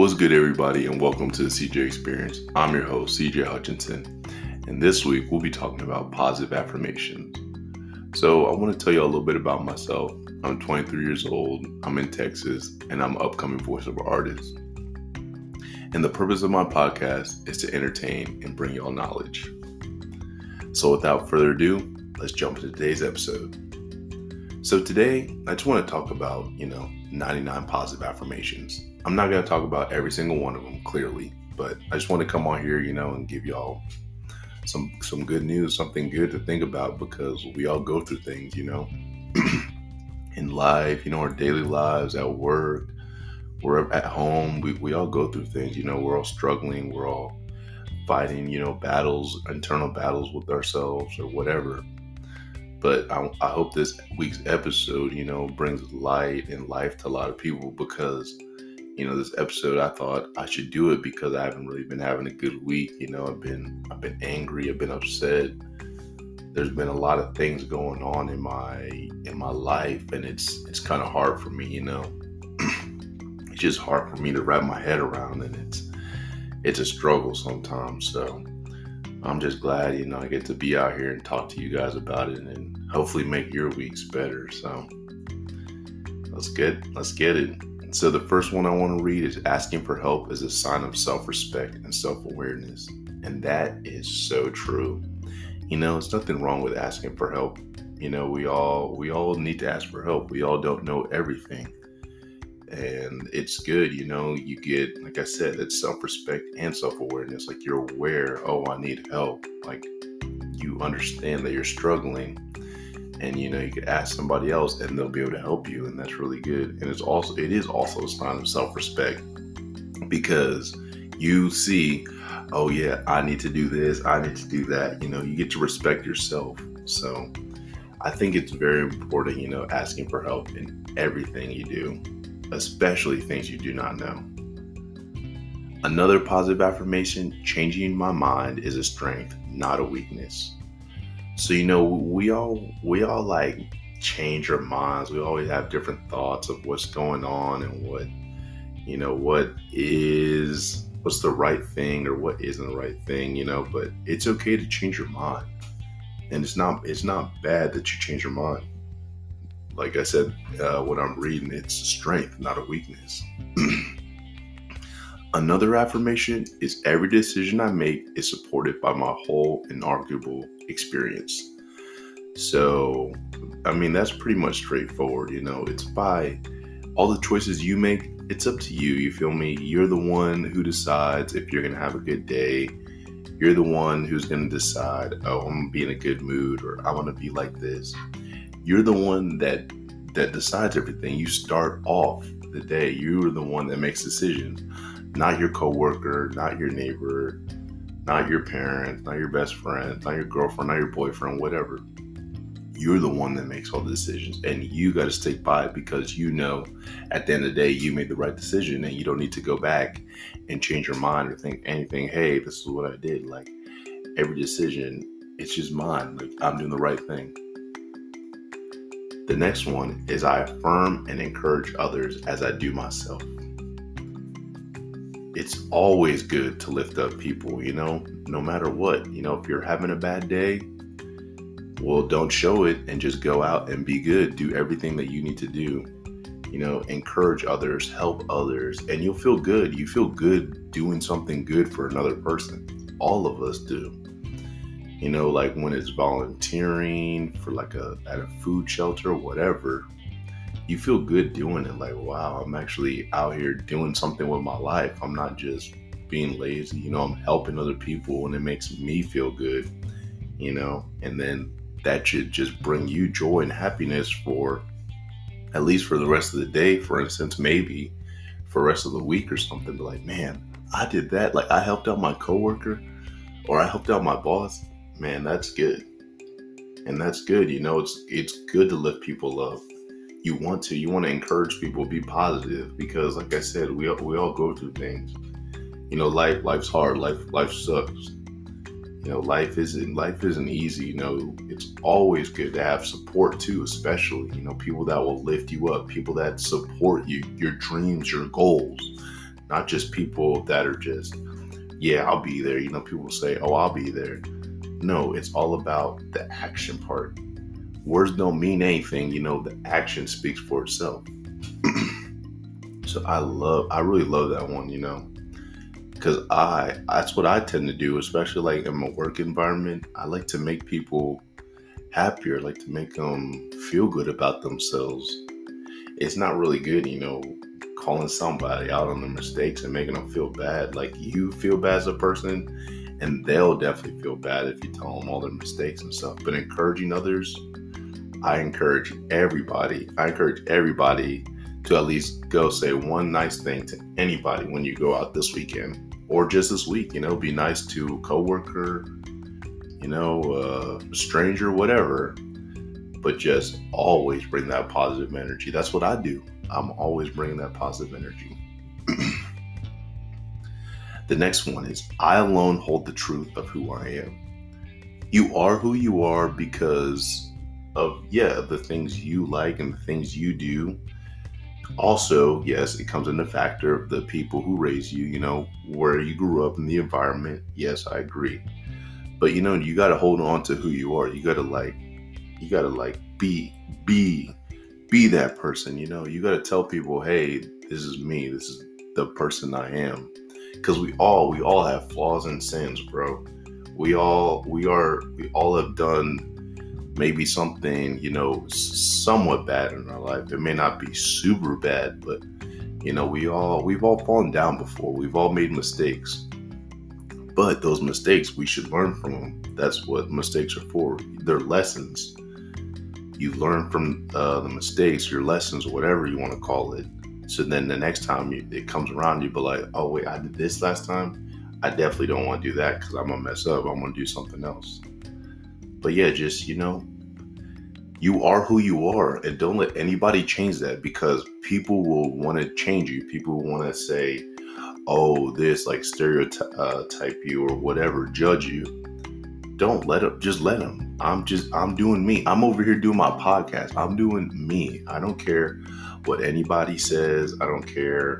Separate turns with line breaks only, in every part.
What's good, everybody, and welcome to the CJ Experience. I'm your host, CJ Hutchinson, and this week we'll be talking about positive affirmations. So, I want to tell you a little bit about myself. I'm 23 years old, I'm in Texas, and I'm an upcoming voiceover artist. And the purpose of my podcast is to entertain and bring y'all knowledge. So, without further ado, let's jump into today's episode. So, today I just want to talk about, you know, 99 positive affirmations. I'm not going to talk about every single one of them clearly, but I just want to come on here, you know, and give y'all some some good news, something good to think about because we all go through things, you know, in life, you know, our daily lives, at work, we're at home, we, we all go through things, you know, we're all struggling, we're all fighting, you know, battles, internal battles with ourselves or whatever. But I, I hope this week's episode, you know, brings light and life to a lot of people because, you know, this episode I thought I should do it because I haven't really been having a good week. You know, I've been I've been angry, I've been upset. There's been a lot of things going on in my in my life, and it's it's kind of hard for me. You know, it's just hard for me to wrap my head around, and it's it's a struggle sometimes. So I'm just glad, you know, I get to be out here and talk to you guys about it and hopefully make your weeks better. So let's get let's get it. So the first one I want to read is asking for help is a sign of self-respect and self-awareness. And that is so true. You know, it's nothing wrong with asking for help. You know, we all we all need to ask for help. We all don't know everything and it's good you know you get like i said that self-respect and self-awareness like you're aware oh i need help like you understand that you're struggling and you know you could ask somebody else and they'll be able to help you and that's really good and it's also it is also a sign of self-respect because you see oh yeah i need to do this i need to do that you know you get to respect yourself so i think it's very important you know asking for help in everything you do especially things you do not know. Another positive affirmation changing my mind is a strength, not a weakness. So you know, we all we all like change our minds. We always have different thoughts of what's going on and what you know, what is what's the right thing or what isn't the right thing, you know, but it's okay to change your mind. And it's not it's not bad that you change your mind like I said, uh, what I'm reading, it's a strength, not a weakness. Another affirmation is every decision I make is supported by my whole inarguable experience. So, I mean, that's pretty much straightforward. You know, it's by all the choices you make, it's up to you. You feel me? You're the one who decides if you're going to have a good day. You're the one who's going to decide, oh, I'm going to be in a good mood or I want to be like this you're the one that that decides everything. You start off the day. You're the one that makes decisions, not your coworker, not your neighbor, not your parents, not your best friend, not your girlfriend, not your boyfriend, whatever. You're the one that makes all the decisions, and you got to stick by it because you know at the end of the day you made the right decision, and you don't need to go back and change your mind or think anything. Hey, this is what I did. Like every decision, it's just mine. Like I'm doing the right thing. The next one is I affirm and encourage others as I do myself. It's always good to lift up people, you know, no matter what. You know, if you're having a bad day, well, don't show it and just go out and be good. Do everything that you need to do. You know, encourage others, help others, and you'll feel good. You feel good doing something good for another person. All of us do you know, like when it's volunteering for like a at a food shelter or whatever, you feel good doing it. Like, wow, I'm actually out here doing something with my life. I'm not just being lazy, you know, I'm helping other people and it makes me feel good, you know, and then that should just bring you joy and happiness for at least for the rest of the day, for instance, maybe for rest of the week or something. But like, man, I did that. Like I helped out my coworker or I helped out my boss man, that's good. And that's good. You know, it's it's good to lift people up. You want to, you want to encourage people, be positive because like I said, we we all go through things. You know, life life's hard, life life sucks. You know, life isn't life isn't easy, you know. It's always good to have support too, especially, you know, people that will lift you up, people that support you, your dreams, your goals not just people that are just, yeah, I'll be there. You know, people say, oh, I'll be there. No, it's all about the action part. Words don't mean anything, you know, the action speaks for itself. so I love, I really love that one, you know, because I, that's what I tend to do, especially like in my work environment. I like to make people happier, I like to make them feel good about themselves. It's not really good, you know, calling somebody out on their mistakes and making them feel bad. Like you feel bad as a person, and they'll definitely feel bad if you tell them all their mistakes and stuff. But encouraging others, I encourage everybody. I encourage everybody to at least go say one nice thing to anybody when you go out this weekend or just this week. You know, be nice to a coworker, you know, uh, a stranger, whatever. But just always bring that positive energy. That's what I do. I'm always bringing that positive energy. the next one is I alone hold the truth of who I am. You are who you are because of, yeah, the things you like and the things you do. Also, yes, it comes in the factor of the people who raise you, you know, where you grew up in the environment. Yes, I agree. But you know, you got to hold on to who you are. You got to like, you got to like be, be be that person. You know, you got to tell people, hey, this is me. This is the person I am. Because we all, we all have flaws and sins, bro. We all, we are, we all have done maybe something, you know, somewhat bad in our life. It may not be super bad, but you know, we all, we've all fallen down before. We've all made mistakes. But those mistakes, we should learn from them. That's what mistakes are for. They're lessons you learn from uh, the mistakes, your lessons, whatever you want to call it. So then the next time you, it comes around, you be like, oh wait, I did this last time. I definitely don't want to do that because I'm gonna mess up. I'm gonna do something else. But yeah, just you know, you are who you are, and don't let anybody change that because people will want to change you. People want to say, oh, this like stereotype uh, you or whatever, judge you don't let him just let him i'm just i'm doing me. I'm over here doing my podcast. I'm doing me. I don't care what anybody says. I don't care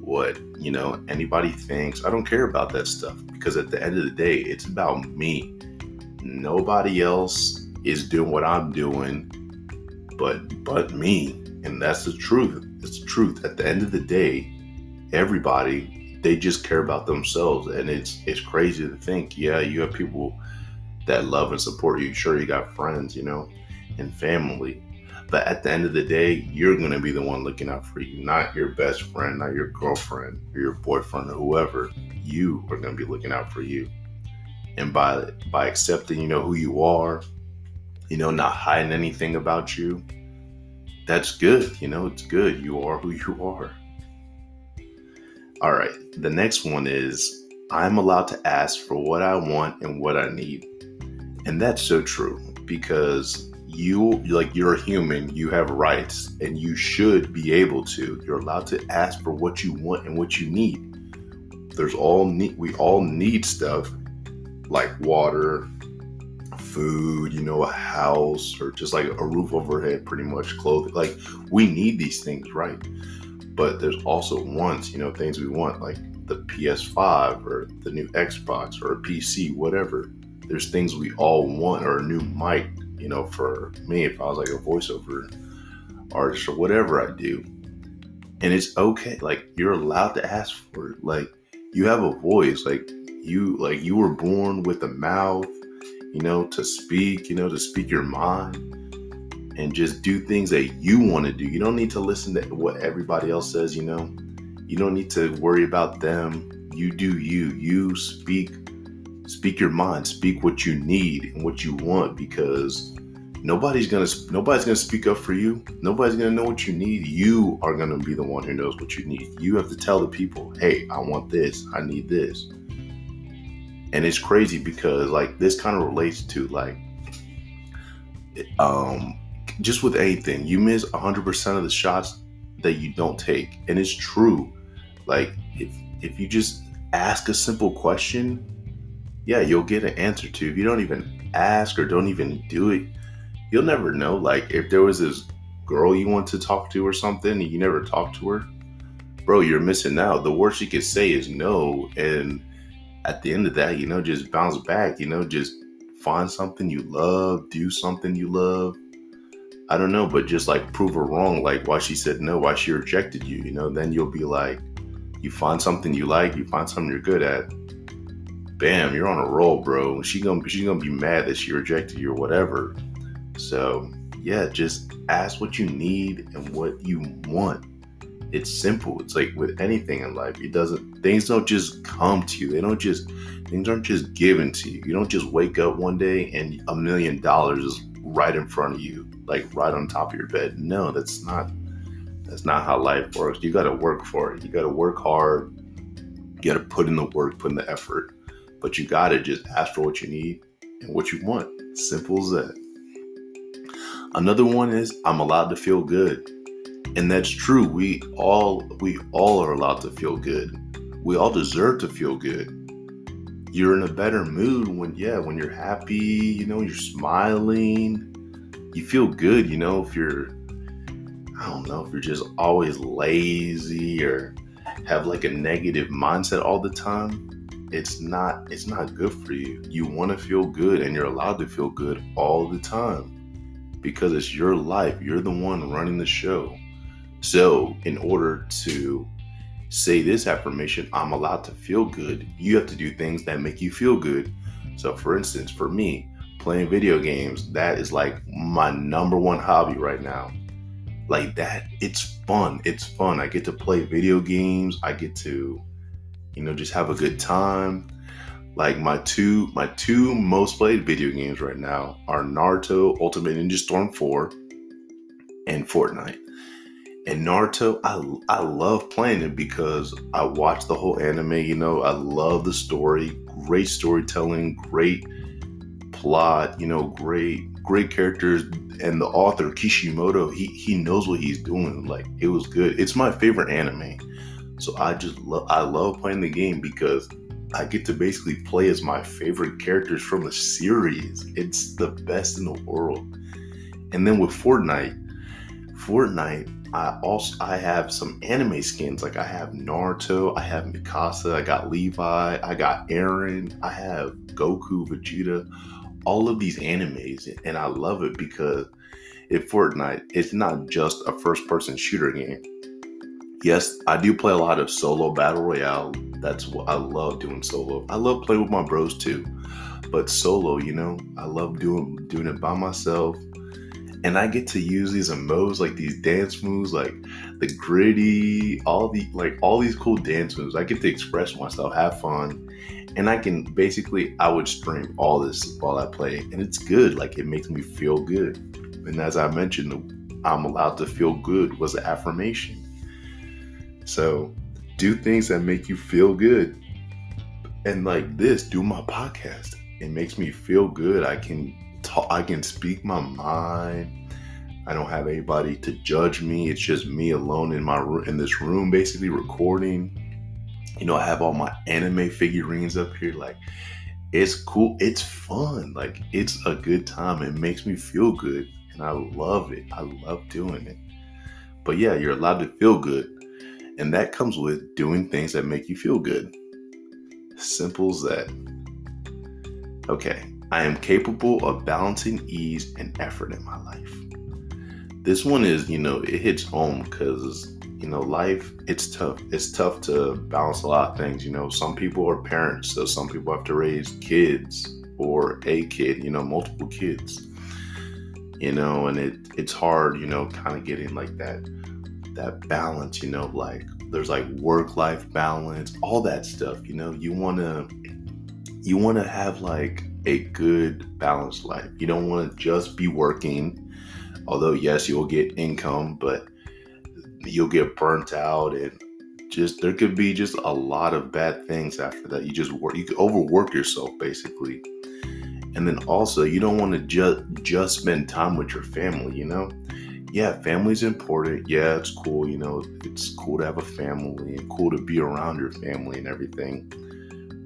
what you know anybody thinks. I don't care about that stuff because at the end of the day it's about me. Nobody else is doing what i'm doing but but me. And that's the truth. It's the truth. At the end of the day everybody they just care about themselves. And it's it's crazy to think yeah you have people that love and support you. Sure, you got friends, you know, and family. But at the end of the day, you're going to be the one looking out for you, not your best friend, not your girlfriend or your boyfriend or whoever. You are going to be looking out for you. And by by accepting, you know, who you are, you know, not hiding anything about you, that's good. You know, it's good. You are who you are. All right. The next one is I'm allowed to ask for what I want and what I need. And that's so true because you like you're a human, you have rights and you should be able to. You're allowed to ask for what you want and what you need. There's all need we all need stuff like water, food, you know, a house or just like a roof overhead pretty much clothing. Like we need these things, right? But there's also wants, you know, things we want like the PS5 or the new Xbox or a PC, whatever there's things we all want or a new mic, you know, for me, if I was like a voiceover artist or whatever I do. And it's okay. Like you're allowed to ask for it. Like you have a voice. Like you like you were born with a mouth, you know, to speak, you know, to speak your mind and just do things that you want to do. You don't need to listen to what everybody else says, you know. You don't need to worry about them. You do you. You speak speak your mind speak what you need and what you want because nobody's gonna nobody's gonna speak up for you. Nobody's gonna know what you need. You are gonna be the one who knows what you need. You have to tell the people hey i want this. I need this. And it's crazy because like this kind of relates to like um just with anything you miss 100% of the shots that you don't take. And it's true. Like if if you just ask a simple question yeah, you'll get an answer to. If you don't even ask or don't even do it, you'll never know. Like if there was this girl you want to talk to or something and you never talked to her, bro, you're missing out. The worst you could say is no. And at the end of that, you know, just bounce back, you know, just find something you love, do something you love. I don't know, but just like prove her wrong, like why she said no, why she rejected you, you know, then you'll be like, you find something you like, you find something you're good at. Bam, you're on a roll, bro. She gonna she's gonna be mad that she rejected you or whatever. So yeah, just ask what you need and what you want. It's simple. It's like with anything in life. It doesn't things don't just come to you. They don't just things aren't just given to you. You don't just wake up one day and a million dollars is right in front of you, like right on top of your bed. No, that's not that's not how life works. You gotta work for it. You gotta work hard. You gotta put in the work, put in the effort. But you gotta just ask for what you need and what you want. Simple as that. Another one is I'm allowed to feel good. And that's true. We all we all are allowed to feel good. We all deserve to feel good. You're in a better mood when yeah, when you're happy, you know, you're smiling. You feel good, you know, if you're I don't know, if you're just always lazy or have like a negative mindset all the time, it's not it's not good for you. You want to feel good and you're allowed to feel good all the time because it's your life. You're the one running the show. So, in order to say this affirmation, I'm allowed to feel good, you have to do things that make you feel good. So, for instance, for me, playing video games, that is like my number one hobby right now. Like that, it's fun. It's fun. I get to play video games. I get to, you know, just have a good time. Like my two my two most played video games right now are Naruto Ultimate Ninja Storm 4 and Fortnite. And Naruto, I I love playing it because I watch the whole anime, you know, I love the story, great storytelling, great plot, you know, great great characters and the author Kishimoto, he he knows what he's doing. Like it was good. It's my favorite anime. So I just love I love playing the game because I get to basically play as my favorite characters from the series. It's the best in the world. And then with Fortnite, Fortnite, I also I have some anime skins. Like I have Naruto, I have Mikasa, I got Levi, I got Eren, I have Goku, Vegeta, all of these animes, and I love it because in Fortnite, it's not just a first-person shooter game. Yes, I do play a lot of solo battle royale that's what I love doing solo. I love playing with my bros too, but solo, you know, I love doing doing it by myself. And I get to use these moves, like these dance moves, like the gritty, all the like all these cool dance moves. I get to express myself, have fun, and I can basically I would stream all this while I play, and it's good. Like it makes me feel good. And as I mentioned, I'm allowed to feel good was an affirmation. So do things that make you feel good. And like this, do my podcast. It makes me feel good. I can talk, I can speak my mind. I don't have anybody to judge me. It's just me alone in my in this room basically recording. You know, I have all my anime figurines up here like it's cool. It's fun. Like it's a good time. It makes me feel good and I love it. I love doing it. But yeah, you're allowed to feel good. And that comes with doing things that make you feel good. Simple as that. Okay, I am capable of balancing ease and effort in my life. This one is, you know, it hits home because, you know, life, it's tough. It's tough to balance a lot of things. You know, some people are parents, so some people have to raise kids or a kid, you know, multiple kids. You know, and it it's hard, you know, kind of getting like that that balance, you know, like there's like work life balance, all that stuff, you know. You want to you want to have like a good balanced life. You don't want to just be working. Although yes, you'll get income, but you'll get burnt out and just there could be just a lot of bad things after that. You just work you could overwork yourself basically. And then also you don't want to just just spend time with your family, you know? Yeah, family's important. Yeah, it's cool. You know, it's cool to have a family and cool to be around your family and everything.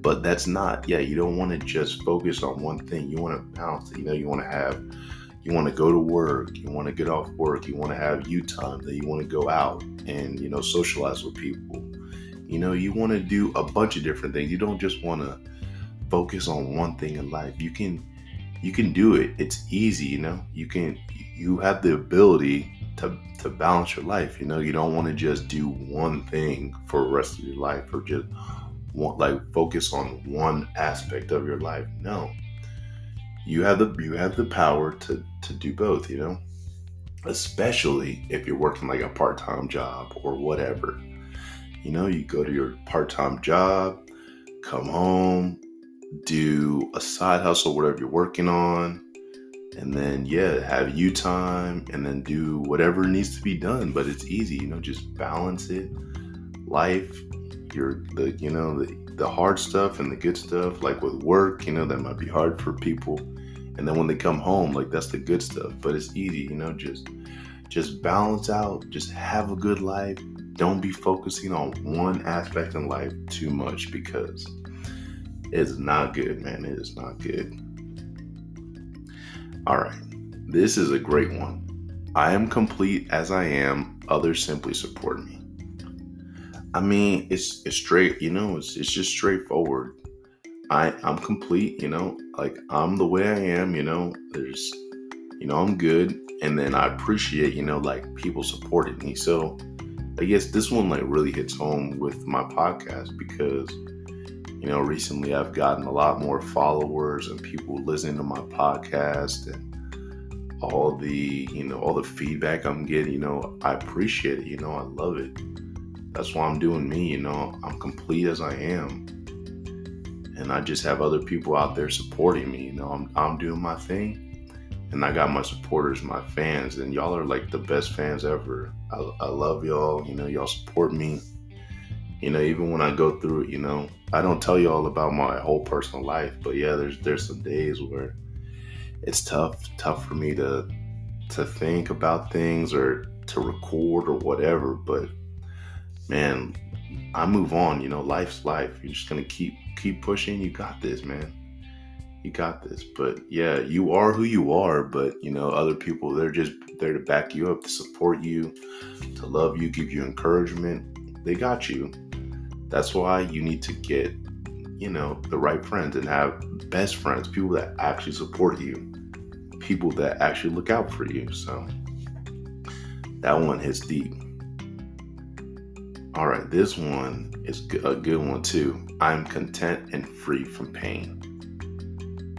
But that's not, yeah, you don't want to just focus on one thing. You want to it. You know, you want to have, you want to go to work, you want to get off work, you want to have you time, that you want to go out and you know socialize with people. You know, you want to do a bunch of different things. You don't just want to focus on one thing in life. You can you can do it. It's easy, you know. You can you have the ability to to balance your life. You know, you don't want to just do one thing for the rest of your life or just want like focus on one aspect of your life. No. You have the you have the power to to do both, you know? Especially if you're working like a part-time job or whatever. You know, you go to your part-time job, come home, do a side hustle, whatever you're working on, and then yeah, have you time and then do whatever needs to be done. But it's easy, you know, just balance it. Life, your the you know, the, the hard stuff and the good stuff, like with work, you know, that might be hard for people. And then when they come home, like that's the good stuff. But it's easy, you know, just just balance out, just have a good life. Don't be focusing on one aspect in life too much because it's not good, man. It is not good. All right. This is a great one. I am complete as I am. Others simply support me. I mean, it's it's straight, you know, it's it's just straightforward. I I'm complete, you know, like I'm the way I am, you know. There's you know, I'm good and then I appreciate, you know, like people supporting me. So, I guess this one like really hits home with my podcast because you know, recently I've gotten a lot more followers and people listening to my podcast and all the, you know, all the feedback I'm getting, you know, I appreciate it, you know, I love it. That's why I'm doing me, you know, I'm complete as I am. And I just have other people out there supporting me, you know, I'm, I'm doing my thing. And I got my supporters, my fans, and y'all are like the best fans ever. I, I love y'all, you know, y'all support me you know, even when I go through it, you know, I don't tell you all about my whole personal life, but yeah, there's there's some days where it's tough, tough for me to to think about things or to record or whatever, but man, I move on, you know, life's life. You're just gonna keep keep pushing. You got this, man. You got this. But yeah, you are who you are, but you know, other people they're just there to back you up, to support you, to love you, give you encouragement. They got you. That's why you need to get, you know, the right friends and have best friends, people that actually support you, people that actually look out for you. So that one hits deep. All right, this one is a good one too. I'm content and free from pain.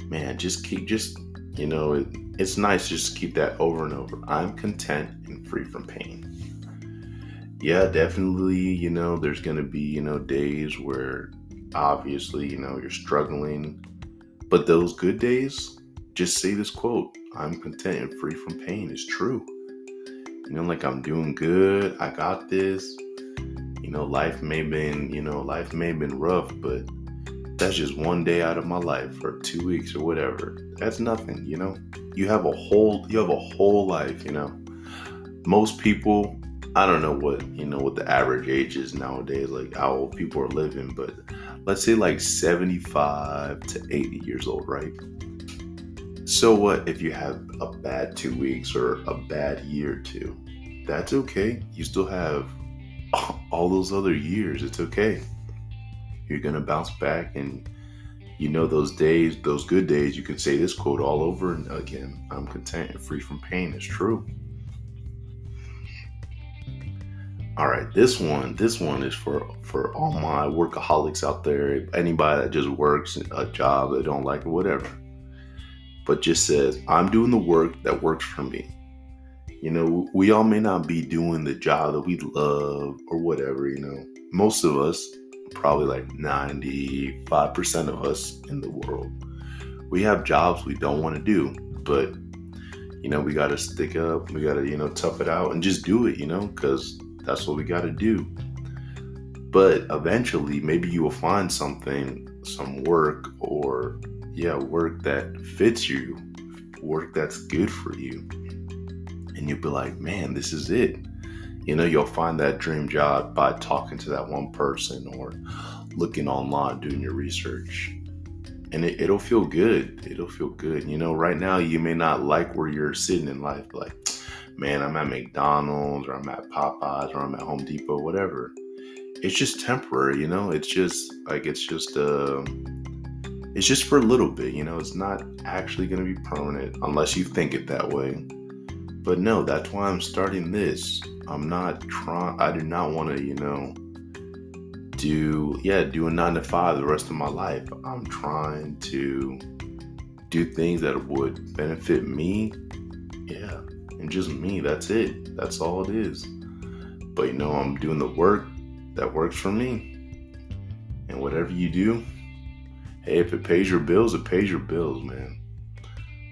Man, just keep, just, you know, it, it's nice just keep that over and over. I'm content and free from pain yeah, definitely, you know, there's going to be, you know, days where obviously, you know, you're struggling. But those good days, just say this quote I'm content and free from pain. It's true. You know, like I'm doing good. I got this. You know, life may have been, you know, life may have been rough, but that's just one day out of my life or two weeks or whatever. That's nothing, you know. You have a whole you have a whole life, you know. Most people I don't know what you know what the average age is nowadays, like how old people are living, but let's say like 75 to 80 years old, right? So what if you have a bad two weeks or a bad year or two? That's okay. You still have all those other years. It's okay. You're gonna bounce back and you know those days, those good days, you can say this quote all over and again. I'm content and free from pain. It's true. All right, this one, this one is for for all my workaholics out there. Anybody that just works a job they don't like or whatever, but just says, "I'm doing the work that works for me." You know, we all may not be doing the job that we love or whatever. You know, most of us, probably like ninety five percent of us in the world, we have jobs we don't want to do, but you know, we got to stick up. We got to, you know, tough it out and just do it, you know, because that's what we got to do. But eventually, maybe you will find something, some work, or yeah, work that fits you, work that's good for you. And you'll be like, man, this is it. You know, you'll find that dream job by talking to that one person or looking online, doing your research. and it, will feel good. It'll feel good. You know, right now you may not like where you're sitting in life, like, man, I'm at McDonald's or I'm at Popeyes or I'm at Home Depot, whatever. It's just temporary, you know. It's just like it's just uh, it's just for a little bit, you know. It's not actually gonna be permanent unless you think it that way. But no, that's why I'm starting this. I'm not trying. I do not want to, you know do yeah do a nine to five the rest of my life i'm trying to do things that would benefit me yeah and just me that's it. That's all it is. But you know i'm doing the work that works for me. And whatever you do hey if it pays your bills it pays your bills man.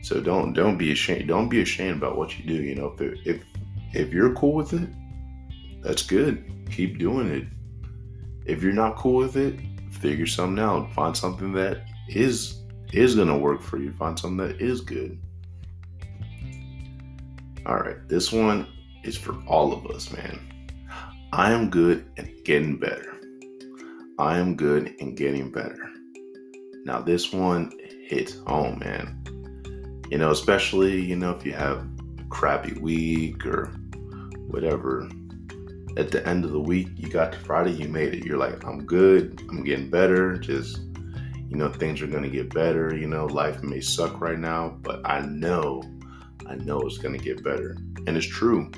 So don't don't be ashamed don't be ashamed about what you do you know. If it, if if you're cool with it that's good. Keep doing it. If you're not cool with it, figure something out. Find something that is is gonna work for you. Find something that is good. All right, this one is for all of us, man. I am good at getting better. I am good in getting better. Now, this one hits home, man. You know, especially, you know, if you have a crappy week or whatever, at the end of the week, you got to Friday, you made it. You're like, I'm good, I'm getting better. Just, you know, things are going to get better. You know, life may suck right now, but I know, I know it's going to get better. And it's true.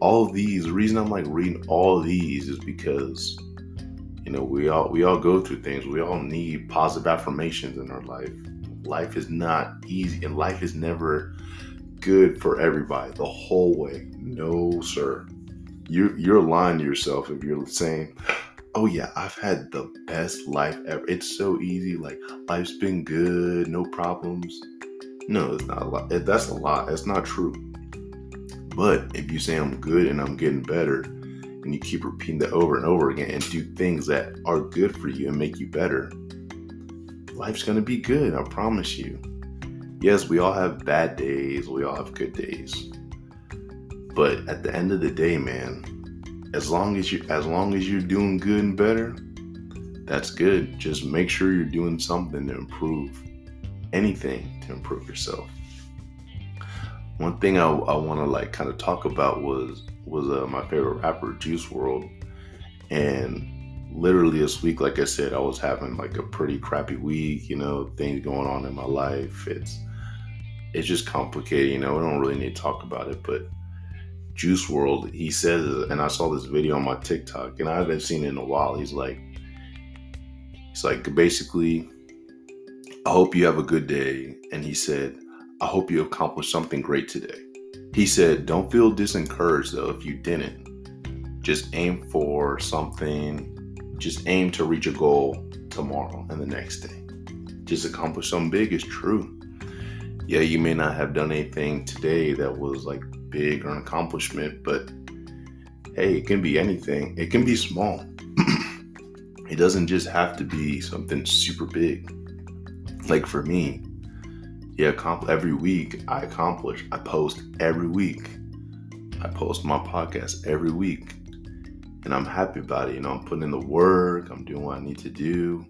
All these, the reason I'm like reading all these is because, you know, we all we all go through things. We all need positive affirmations in our life. Life is not easy, and life is never good for everybody the whole way. No, sir you you're lying to yourself if you're saying, "Oh yeah, I've had the best life ever. It's so easy. Like life's been good, no problems." No, it's not a lot. That's a lie. It's not true. But if you say I'm good and I'm getting better, and you keep repeating that over and over again, and do things that are good for you and make you better, life's gonna be good. I promise you. Yes, we all have bad days. We all have good days but at the end of the day, man, as long as you as long as you're doing good and better, that's good. Just make sure you're doing something to improve anything to improve yourself. One thing I, I want to like kind of talk about was was uh, my favorite rapper Juice WRLD, and literally this week, like I said, I was having like a pretty crappy week. You know, things going on in my life. It's it's just complicated. You know, we don't really need to talk about it, but Juice WRLD, he says, and I saw this video on my TikTok, and I haven't seen it in a while. He's like, he's like, basically, I hope you have a good day. And he said, I hope you accomplish something great today. He said, don't feel disencouraged though if you didn't. Just aim for something, just aim to reach a goal tomorrow and the next day. Just accomplish something big is true. Yeah, you may not have done anything today that was like big or an accomplishment, but hey, it can be anything. It can be small. it doesn't just have to be something super big. Like for me, yeah, every week I accomplish. I post every week. I post my podcast every week. And I'm happy about it. You know, I'm putting in the work, I'm doing what I need to do.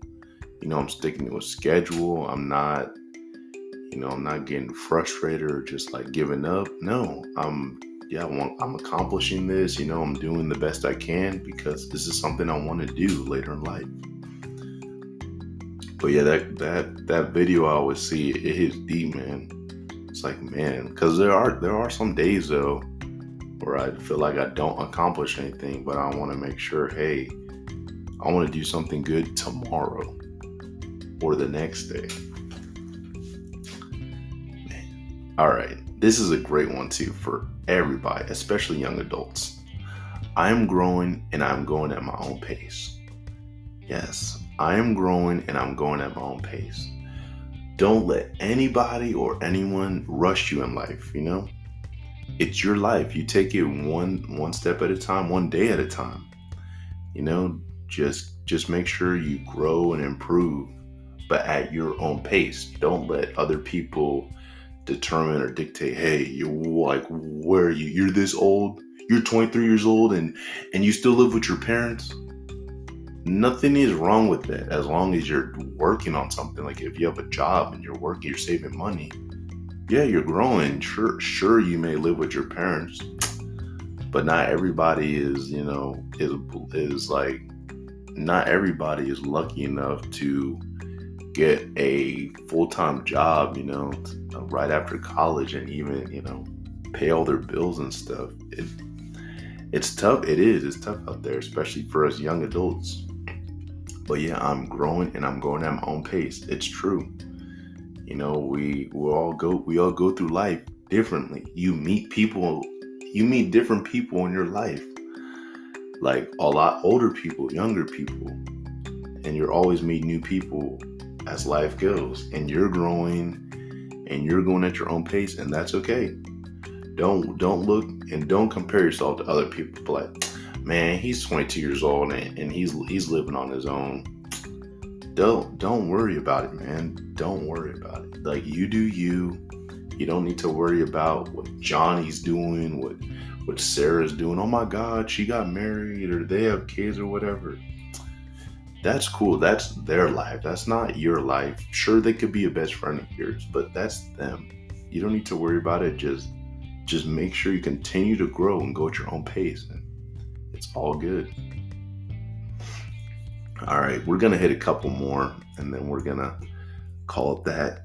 You know, I'm sticking to a schedule. I'm not you know, I'm not getting frustrated or just like giving up. No, I'm yeah, I'm accomplishing this. You know, I'm doing the best I can because this is something I want to do later in life. But yeah, that that that video I always see it hits deep, man. It's like man, because there are there are some days though where I feel like I don't accomplish anything, but I want to make sure, hey, I want to do something good tomorrow or the next day. All right, this is a great one too for everybody, especially young adults. I am growing and I'm going at my own pace. Yes, I am growing and I'm going at my own pace. Don't let anybody or anyone rush you in life, you know? It's your life. You take it one one step at a time, one day at a time. You know, just just make sure you grow and improve, but at your own pace. Don't let other people determine or dictate, hey, you're like, where are you? You're this old, you're 23 years old and and you still live with your parents? Nothing is wrong with that as long as you're working on something. Like if you have a job and you're working, you're saving money. Yeah, you're growing. Sure, sure, you may live with your parents, but not everybody is, you know, is is like, not everybody is lucky enough to get a full time job, you know, uh, right after college and even, you know, pay all their bills and stuff. It, it's tough. It is. It's tough out there, especially for us young adults. But yeah, I'm growing and I'm going at my own pace. It's true. You know, we we all go we all go through life differently. You meet people, you meet different people in your life. Like a lot older people, younger people. And you're always meeting new people as life goes. And you're growing and you're going at your own pace, and that's okay. Don't don't look and don't compare yourself to other people. Like, man, he's 22 years old and, and he's he's living on his own. Don't don't worry about it, man. Don't worry about it. Like you do you. You don't need to worry about what Johnny's doing, what what Sarah's doing. Oh my God, she got married or they have kids or whatever. That's cool. That's their life. That's not your life. Sure, they could be a best friend of yours, but that's them. You don't need to worry about it. Just just make sure you continue to grow and go at your own pace. And it's all good. All right, we're going to hit a couple more and then we're going to call it that.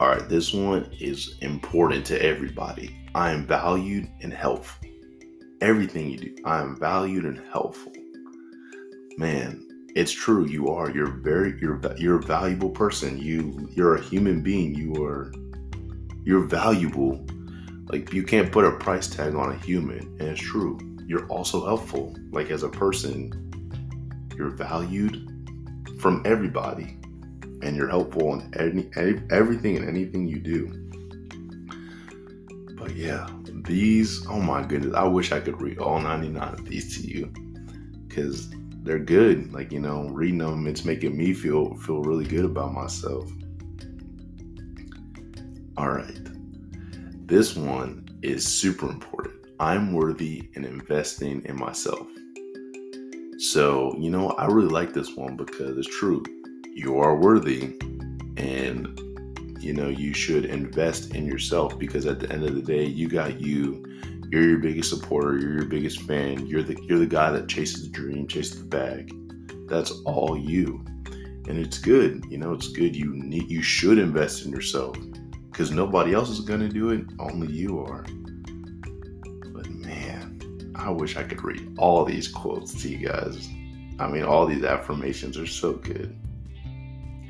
All right, this one is important to everybody. I am valued and helpful. Everything you do, I am valued and helpful. Man, it's true. You are. You're very. You're. You're a valuable person. You. You're a human being. You are. You're valuable. Like you can't put a price tag on a human, and it's true. You're also helpful. Like as a person, you're valued from everybody, and you're helpful in any, everything and anything you do. But yeah, these. Oh my goodness! I wish I could read all 99 of these to you, because they're good. Like you know, reading them, it's making me feel feel really good about myself. All right. This one is super important. I'm worthy in investing in myself. So, you know, I really like this one because it's true. You are worthy and you know, you should invest in yourself because at the end of the day, you got you. You're your biggest supporter, you're your biggest fan. You're the you're the guy that chases the dream, chases the bag. That's all you. And it's good. You know, it's good you need you should invest in yourself because nobody else is going to do it, only you are. I wish I could read all these quotes to you guys. I mean, all these affirmations are so good.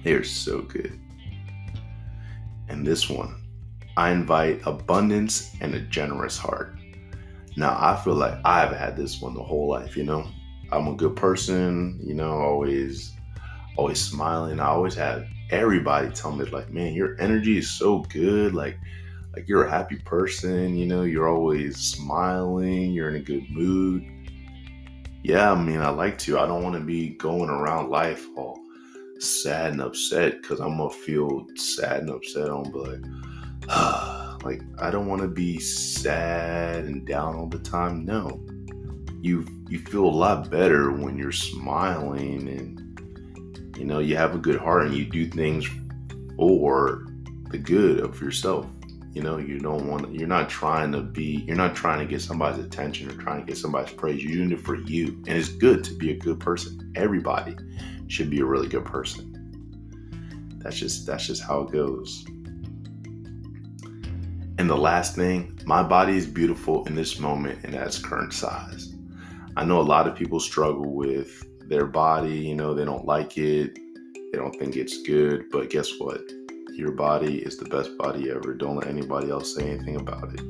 They're so good. And this one, I invite abundance and a generous heart. Now, I feel like I've had this one the whole life, you know? I'm a good person, you know, always always smiling. I always had everybody tell me like, man, your energy is so good. Like, like you're a happy person. You know, you're always smiling. You're in a good mood. Yeah, I mean, I like to. I don't want to be going around life all sad and upset because I'm gonna feel sad and upset. I'm be like, like I don't want to be sad and down all the time. No, you you feel a lot better when you're smiling and you know, you have a good heart and you do things for the good of yourself. You know, you don't want you're not trying to be you're not trying to get somebody's attention or trying to get somebody's praise. You're doing it for you. And it's good to be a good person. Everybody should be a really good person. That's just that's just how it goes. And the last thing, my body is beautiful in this moment and at its current size. I know a lot of people struggle with their body, you know, they don't like it, they don't think it's good, but guess what? Your body is the best body ever. Don't let anybody else say anything about it.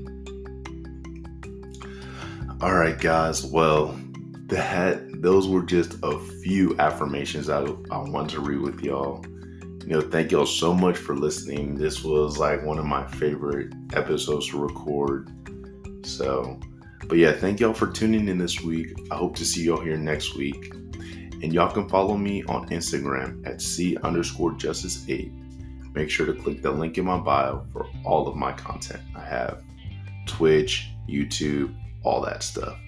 All right, guys. Well, that those were just a few affirmations I, I wanted to read with y'all. You know, thank y'all so much for listening. This was like one of my favorite episodes to record. So, but yeah, thank y'all for tuning in this week. I hope to see y'all here next week. And y'all can follow me on Instagram at C underscore justice 8. Make sure to click the link in my bio for all of my content. I have Twitch, YouTube, all that stuff.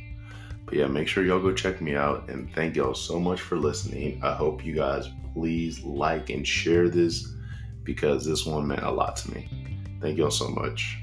But yeah, make sure y'all go check me out and thank y'all so much for listening. I hope you guys please like and share this because this one meant a lot to me. Thank y'all so much.